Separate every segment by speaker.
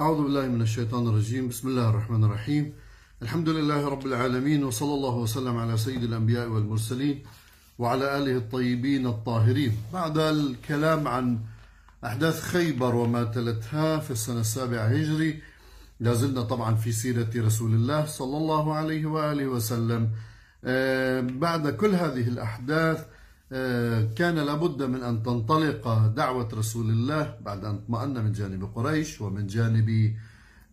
Speaker 1: أعوذ بالله من الشيطان الرجيم. بسم الله الرحمن الرحيم. الحمد لله رب العالمين وصلى الله وسلم على سيد الأنبياء والمرسلين وعلى آله الطيبين الطاهرين. بعد الكلام عن أحداث خيبر وما تلتها في السنة السابعة هجري لازلنا طبعا في سيرة رسول الله صلى الله عليه وآله وسلم. آه، بعد كل هذه الأحداث كان لابد من أن تنطلق دعوة رسول الله بعد أن اطمأن من جانب قريش ومن جانب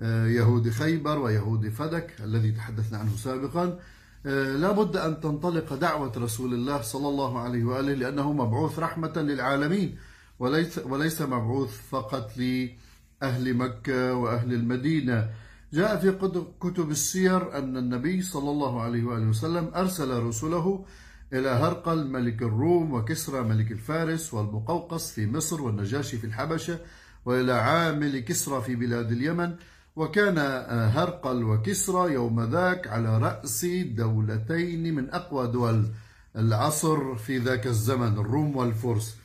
Speaker 1: آه، يهود خيبر ويهود فدك الذي تحدثنا عنه سابقا. آه، لابد أن تنطلق دعوة رسول الله صلى الله عليه وآله لأنه مبعوث رحمة للعالمين وليس, وليس مبعوث فقط لأهل مكة وأهل المدينة. جاء في كتب السير أن النبي صلى الله عليه وآله وسلم أرسل رسله إلى هرقل ملك الروم وكسرى ملك الفارس والمقوقس في مصر والنجاشي في الحبشة وإلى عامل كسرى في بلاد اليمن. وكان هرقل وكسرى يوم ذاك على رأس دولتين من أقوى دول العصر في ذاك الزمن الروم والفرس.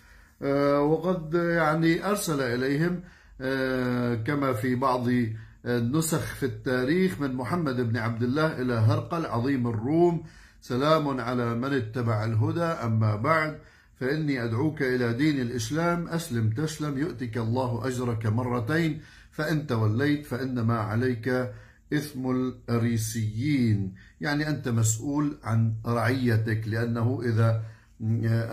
Speaker 1: آه، وقد يعني أرسل إليهم آه، كما في بعض النسخ في التاريخ من محمد بن عبد الله إلى هرقل عظيم الروم. سلام على من اتبع الهدى أما بعد فإني أدعوك إلى دين الإسلام. أسلم تسلم يؤتك الله أجرك مرتين فإن توليت فإنما عليك إثم الأريسيين. يعني أنت مسؤول عن رعيتك لأنه إذا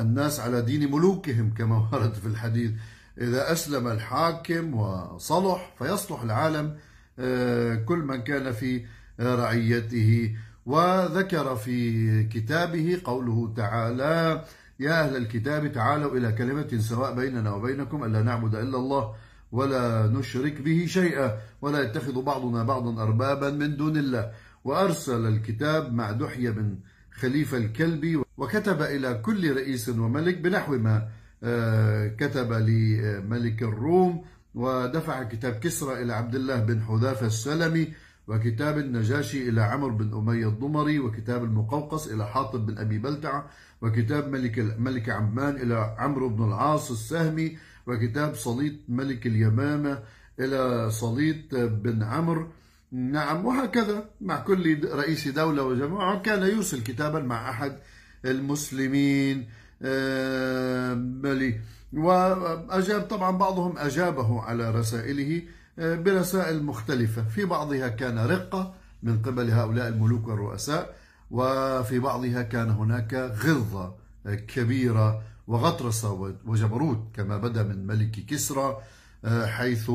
Speaker 1: الناس على دين ملوكهم كما ورد في الحديث إذا أسلم الحاكم وصلح فيصلح العالم آه، كل من كان في رعيته. وذكر في كتابه قوله تعالى يا أهل الكتاب تعالوا إلى كلمة سواء بيننا وبينكم ألا نعبد إلا الله ولا نشرك به شيئا ولا يتخذ بعضنا بعضا أربابا من دون الله. وأرسل الكتاب مع دحية بن خليفة الكلبي وكتب إلى كل رئيس وملك بنحو ما آه، كتب لملك الروم ودفع كتاب كسرى إلى عبد الله بن حذافة السلمي وكتاب النجاشي إلى عمرو بن أمية الضمري وكتاب المقوقس إلى حاطب بن أبي بلتع وكتاب ملك ملك عمان إلى عمرو بن العاص السهمي وكتاب صليط ملك اليمامة إلى صليط بن عمرو. نعم وهكذا مع كل رئيس دولة وجماعة. كان يرسل كتابا مع أحد المسلمين آه، ملي وأجاب طبعا بعضهم أجابه على رسائله. برسائل مختلفة. في بعضها كان رقة من قبل هؤلاء الملوك والرؤساء وفي بعضها كان هناك غلظة كبيرة وغطرسة وجبروت كما بدا من ملك كسرى آه، حيث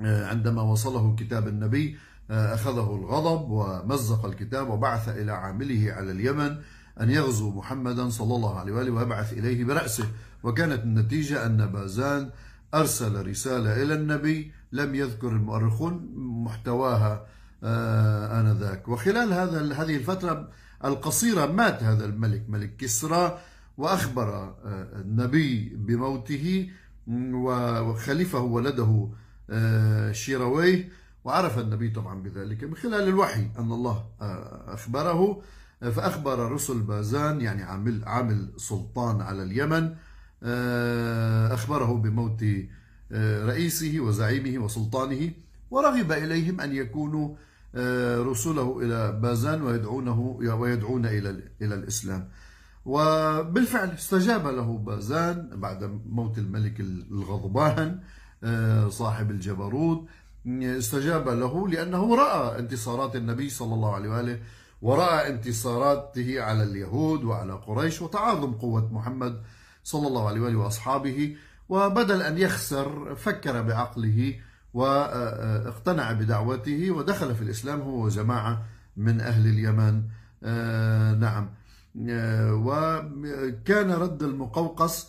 Speaker 1: آه، عندما وصله كتاب النبي أخذه الغضب ومزق الكتاب وبعث إلى عامله على اليمن أن يغزو محمدا صلى الله عليه وآله ويبعث إليه برأسه. وكانت النتيجة أن بازان أرسل رسالة إلى النبي لم يذكر المؤرخون محتواها آه، آنذاك. وخلال هذا هذه الفترة القصيرة مات هذا الملك ملك كسرى وأخبر آه، النبي بموته وخلفه ولده آه، شيرويه وعرف النبي طبعا بذلك. من خلال الوحي أن الله أخبره فأخبر رسل بازان يعني عامل عامل سلطان على اليمن أخبره بموت رئيسه وزعيمه وسلطانه ورغب إليهم أن يكونوا آه، رسله إلى بازان ويدعونه ويدعون إلى إلى الإسلام. وبالفعل استجاب له بازان بعد موت الملك الغضبان آه، صاحب الجبروت. استجاب له لأنه رأى انتصارات النبي صلى الله عليه وآله ورأى انتصاراته على اليهود وعلى قريش وتعاظم قوة محمد صلى الله عليه وآله وأصحابه. وبدل أن يخسر فكر بعقله واقتنع بدعوته ودخل في الإسلام هو وجماعة من أهل اليمن. آه، نعم. آه، وكان رد المقوقس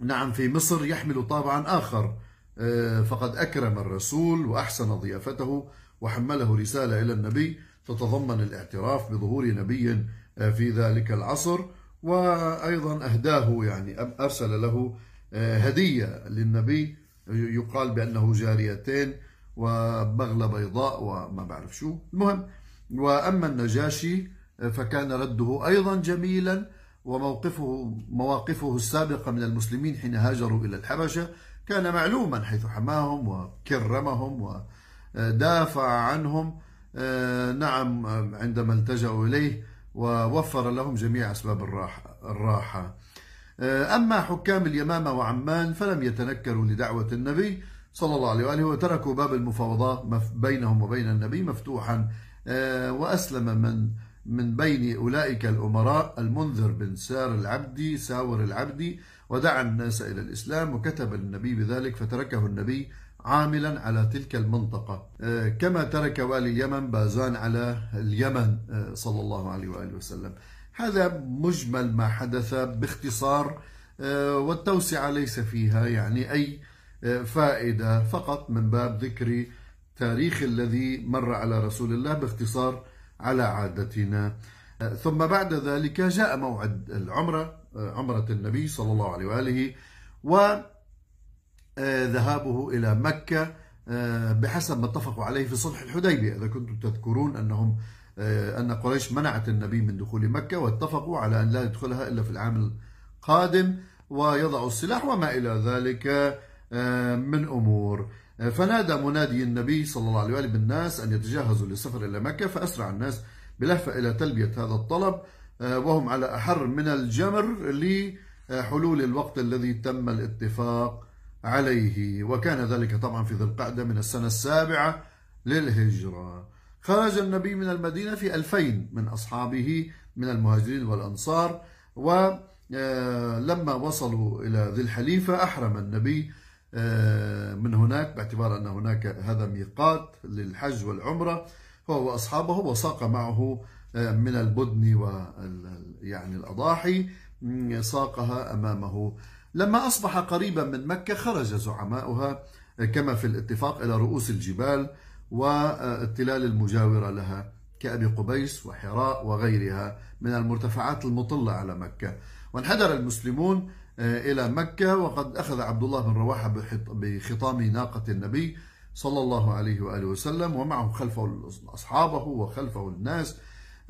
Speaker 1: نعم في مصر يحمل طابعا آخر. آه، فقد أكرم الرسول وأحسن ضيافته وحمله رسالة إلى النبي تتضمن الاعتراف بظهور نبي في ذلك العصر. وأيضا أهداه يعني أرسل له آه، هدية للنبي يقال بأنه جاريتين وبغلة بيضاء وما بعرف شو. المهم وأما النجاشي آه، فكان رده أيضا جميلا وموقفه مواقفه السابقة من المسلمين حين هاجروا إلى الحبشة كان معلوما حيث حماهم وكرمهم ودافع عنهم. نعم عندما التجأوا إليه ووفر لهم جميع أسباب الراحة. أما حكام اليمامة وعمان فلم يتنكروا لدعوة النبي صلى الله عليه وآله وتركوا باب المفاوضات بينهم وبين النبي مفتوحا. وأسلم من من بين أولئك الأمراء المنذر بن سار العبدي ساور العبدي ودعا الناس إلى الإسلام وكتب النبي بذلك فتركه النبي عاملا على تلك المنطقة. آه، كما ترك والي اليمن بازان على اليمن آه، صلى الله عليه وآله وسلم. هذا مجمل ما حدث باختصار آه، والتوسعة ليس فيها يعني أي فائدة فقط من باب ذكر تاريخ الذي مر على رسول الله باختصار على عادتنا. ثم بعد ذلك جاء موعد العمرة عمرة النبي صلى الله عليه وآله وذهابه إلى مكة بحسب ما اتفقوا عليه في صلح الحديبية. إذا كنتم تذكرون أنهم أن قريش منعت النبي من دخول مكة واتفقوا على أن لا يدخلها إلا في العام القادم ويضع السلاح وما إلى ذلك من أمور. فنادى منادي النبي صلى الله عليه وآله بالناس أن يتجهزوا للسفر إلى مكة فأسرع الناس بلهفة إلى تلبية هذا الطلب آه، وهم على أحر من الجمر لحلول الوقت الذي تم الاتفاق عليه. وكان ذلك طبعا في ذي القعدة من السنة السابعة للهجرة. خرج النبي من المدينة في ألفين من أصحابه من المهاجرين والأنصار ولما آه، وصلوا إلى ذي الحليفة أحرم النبي آه، من هناك باعتبار أن هناك هذا ميقات للحج والعمرة هو وأصحابه وساق معه آه، من البدن يعني الأضاحي ساقها أمامه. لما أصبح قريبا من مكة خرج زعماؤها كما في الاتفاق إلى رؤوس الجبال والتلال المجاورة لها كأبي قبيس وحراء وغيرها من المرتفعات المطلة على مكة. وانحدر المسلمون آه، إلى مكة وقد أخذ عبد الله بن رواحة بخطام ناقة النبي صلى الله عليه وآله وسلم ومعه خلفه أصحابه وخلفه الناس.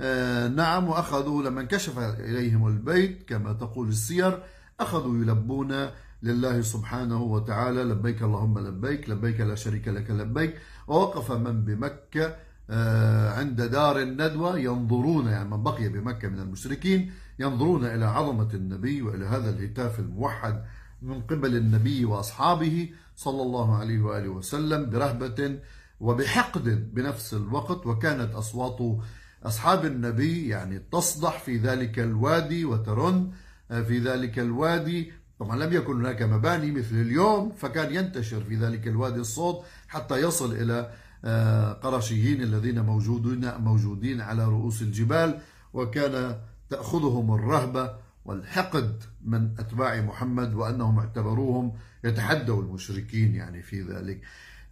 Speaker 1: آه، نعم وأخذوا لما انكشف إليهم البيت كما تقول السير أخذوا يلبون لله سبحانه وتعالى. لبيك اللهم لبيك لبيك لا شريك لك لبيك. ووقف من بمكة آه، عند دار الندوة. ينظرون يعني من بقي بمكة من المشركين ينظرون إلى عظمة النبي وإلى هذا الهتاف الموحد من قبل النبي وأصحابه صلى الله عليه وآله وسلم برهبة وبحقد بنفس الوقت. وكانت أصوات أصحاب النبي يعني تصدح في ذلك الوادي وترن في ذلك الوادي. طبعا لم يكن هناك مباني مثل اليوم فكان ينتشر في ذلك الوادي الصوت حتى يصل إلى آه، قرشيين الذين موجودين موجودين على رؤوس الجبال وكان تأخذهم الرهبة والحقد من أتباع محمد وأنهم اعتبروهم يتحدوا المشركين يعني في ذلك.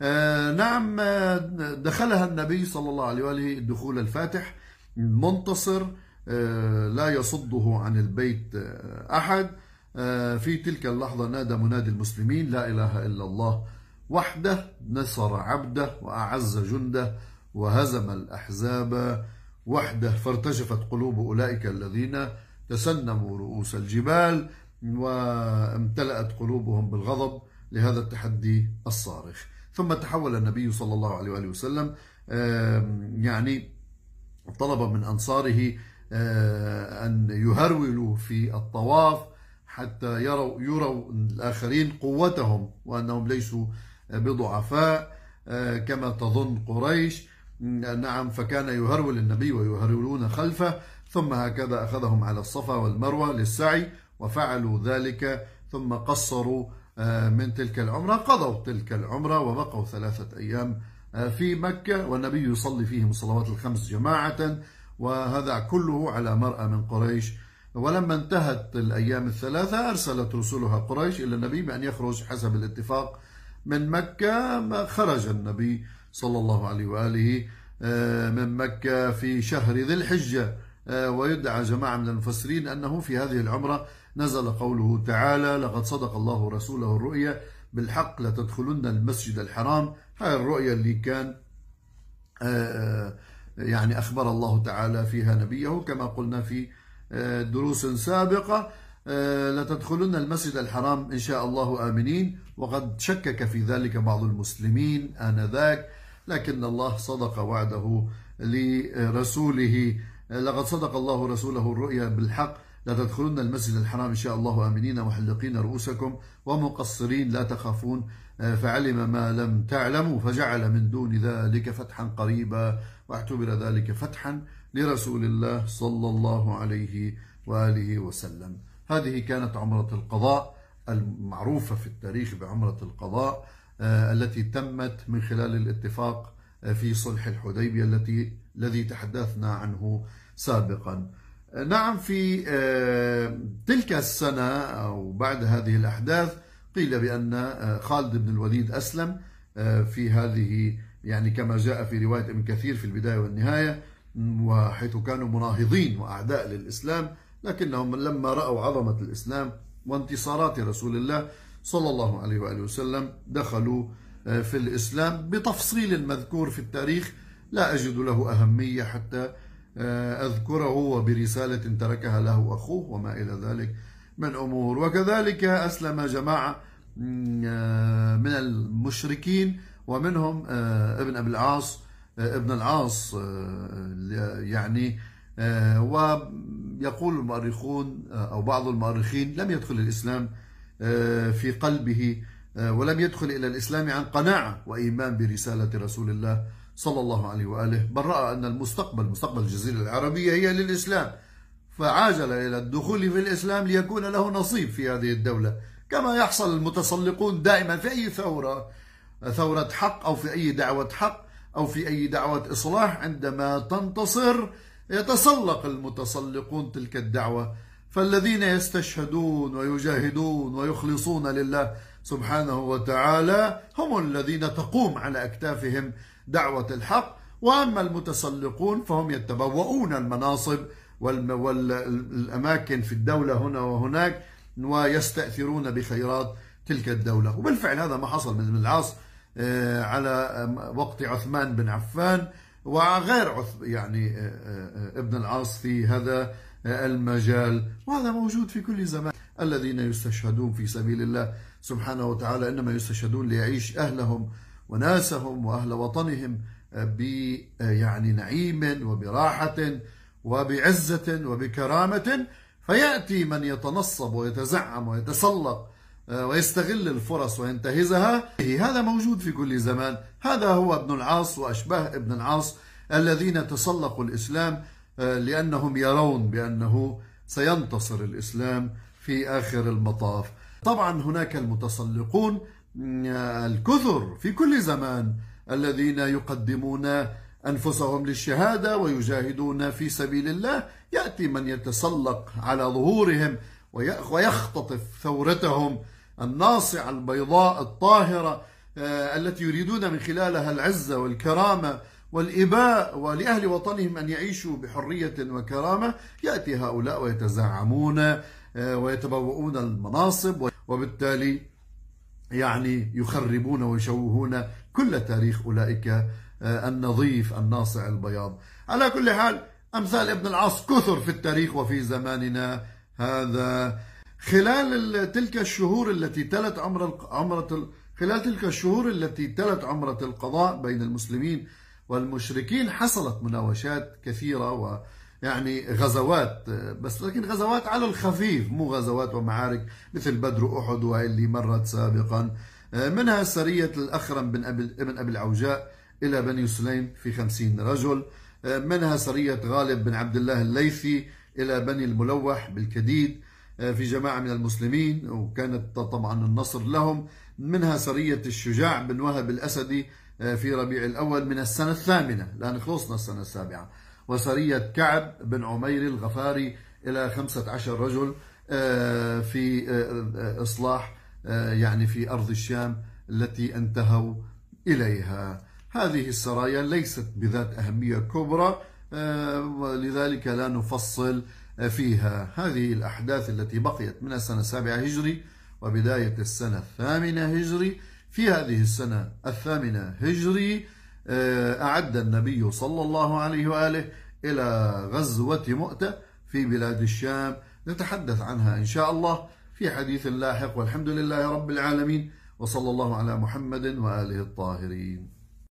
Speaker 1: آه نعم آه، دخلها النبي صلى الله عليه وآله الدخول الفاتح منتصر لا يصده عن البيت أحد. في تلك اللحظة نادى منادي المسلمين لا إله إلا الله وحده نصر عبده وأعز جنده وهزم الأحزاب وحده فارتجفت قلوب أولئك الذين تسنموا رؤوس الجبال وامتلأت قلوبهم بالغضب لهذا التحدي الصارخ. ثم تحول النبي صلى الله عليه وآله وسلم يعني طلب من أنصاره أن يهرولوا في الطواف حتى يروا, يروا الآخرين قوتهم وأنهم ليسوا بضعفاء كما تظن قريش. نعم فكان يهرول النبي ويهرولون خلفه ثم هكذا أخذهم على الصفا والمروة للسعي وفعلوا ذلك ثم قصروا آه، من تلك العمرة قضوا تلك العمرة وبقوا ثلاثة أيام آه، في مكة والنبي يصلي فيهم الصلوات الخمس جماعة وهذا كله على مرأة من قريش. ولما انتهت الأيام الثلاثة أرسلت رسلها قريش إلى النبي بأن يخرج حسب الاتفاق من مكة خرج النبي صلى الله عليه وآله آه، من مكة في شهر ذي الحجة آه، ويدعى جماعة من المفسرين أنه في هذه العمرة نزل قوله تعالى لقد صدق الله رسوله الرؤيا بالحق لتدخلن المسجد الحرام هاي الرؤيا اللي كان آه، يعني أخبر الله تعالى فيها نبيه كما قلنا في دروس سابقة. لتدخلن المسجد الحرام إن شاء الله آمنين. وقد شكك في ذلك بعض المسلمين آنذاك. لكن الله صدق وعده لرسوله. لقد صدق الله رسوله الرؤيا بالحق. لا تدخلن المسجد الحرام إن شاء الله آمنين. محلقين رؤوسكم ومقصرين لا تخافون. فعلم ما لم تعلموا فجعل من دون ذلك فتحا قريبا واعتبر ذلك فتحا لرسول الله صلى الله عليه وآله وسلم. هذه كانت عمرة القضاء المعروفة في التاريخ بعمرة القضاء آه، التي تمت من خلال الاتفاق آه، في صلح الحديبية التي الذي تحدثنا عنه سابقا. آه، نعم في تلك السنة أو بعد هذه الأحداث قيل بأن خالد بن الوليد أسلم في هذه يعني كما جاء في رواية ابن كثير في البداية والنهاية وحيث كانوا مناهضين وأعداء للإسلام لكنهم لما رأوا عظمة الإسلام وانتصارات رسول الله صلى الله عليه وآله وسلم دخلوا آه، في الإسلام بتفصيل مذكور في التاريخ. لا أجد له أهمية حتى آه، أذكره وبرسالة تركها له أخوه وما إلى ذلك. من أمور. وكذلك أسلم جماعة آه، من المشركين ومنهم ابن أبي العاص ابن العاص يعني ويقول المؤرخون أو بعض المؤرخين لم يدخل الإسلام آه، في قلبه آه، ولم يدخل إلى الإسلام عن قناعة وإيمان برسالة رسول الله صلى الله عليه وآله. بل رأى أن المستقبل مستقبل الجزيرة العربية هي للإسلام. فعاجل إلى الدخول في الإسلام ليكون له نصيب في هذه الدولة. كما يحصل المتسلقون دائما في أي ثورة ثورة حق أو في أي دعوة حق أو في أي دعوة إصلاح عندما تنتصر يتسلق المتسلقون تلك الدعوة. فالذين يستشهدون ويجاهدون ويخلصون لله سبحانه وتعالى هم الذين تقوم على أكتافهم دعوة الحق. وأما المتسلقون فهم يتبوؤون المناصب والأماكن في الدولة هنا وهناك ويستأثرون بخيرات تلك الدولة. وبالفعل هذا ما حصل من العاص آه، على وقت عثمان بن عفان وغير يعني آه، آه، ابن العاص في هذا المجال. وهذا موجود في كل زمان. الذين يستشهدون في سبيل الله سبحانه وتعالى إنما يستشهدون ليعيش أهلهم وناسهم وأهل وطنهم ب يعني نعيم وبراحة وبعزة وبكرامة فيأتي من يتنصب ويتزعم ويتسلق ويستغل الفرص وينتهزها. هذا موجود في كل زمان. هذا هو ابن العاص وأشباه ابن العاص الذين تسلقوا الإسلام آه، لأنهم يرون بأنه سينتصر الإسلام في آخر المطاف. طبعا هناك المتسلقون آه، الكثر في كل زمان الذين يقدمون أنفسهم للشهادة ويجاهدون في سبيل الله. يأتي من يتسلق على ظهورهم ويختطف ثورتهم. الناصعة البيضاء الطاهرة آه، التي يريدون من خلالها العزة والكرامة والإباء ولأهل وطنهم أن يعيشوا بحرية وكرامة. يأتي هؤلاء ويتزعمون آه، ويتبوؤون المناصب وبالتالي يعني يخربون ويشوهون كل تاريخ أولئك النظيف الناصع البياض. على كل حال أمثال ابن العاص كثر في التاريخ وفي زماننا هذا. خلال تلك الشهور التي تلت عمر عمرة خلال تلك الشهور التي تلت عمرة القضاء بين المسلمين والمشركين حصلت مناوشات كثيرة ويعني غزوات بس لكن غزوات على الخفيف مو غزوات ومعارك مثل بدر أحد واللي مرت سابقا. منها سرية الأخرم بن أبي, ابن أبي العوجاء إلى بني سليم في خمسين رجل. منها سرية غالب بن عبد الله الليثي إلى بني الملوح بالكديد في جماعة من المسلمين وكانت طبعا النصر لهم. منها سرية الشجاع بن وهب الأسدي آه، في ربيع الأول من السنة الثامنة لأن خلصنا السنة السابعة. وسرية كعب بن عمير الغفاري إلى خمسة عشر رجل آه، في آه، إصلاح يعني في أرض الشام التي أنتهوا إليها. هذه السرايا ليست بذات أهمية كبرى ولذلك لا نفصل فيها. هذه الأحداث التي بقيت من السنة السابعة هجري وبداية السنة الثامنة هجري. في هذه السنة الثامنة هجري آه، أعد النبي صلى الله عليه وآله إلى غزوة مؤتة في بلاد الشام. نتحدث عنها إن شاء الله في حديث لاحق والحمد لله رب العالمين وصلى الله على محمد وآله الطاهرين.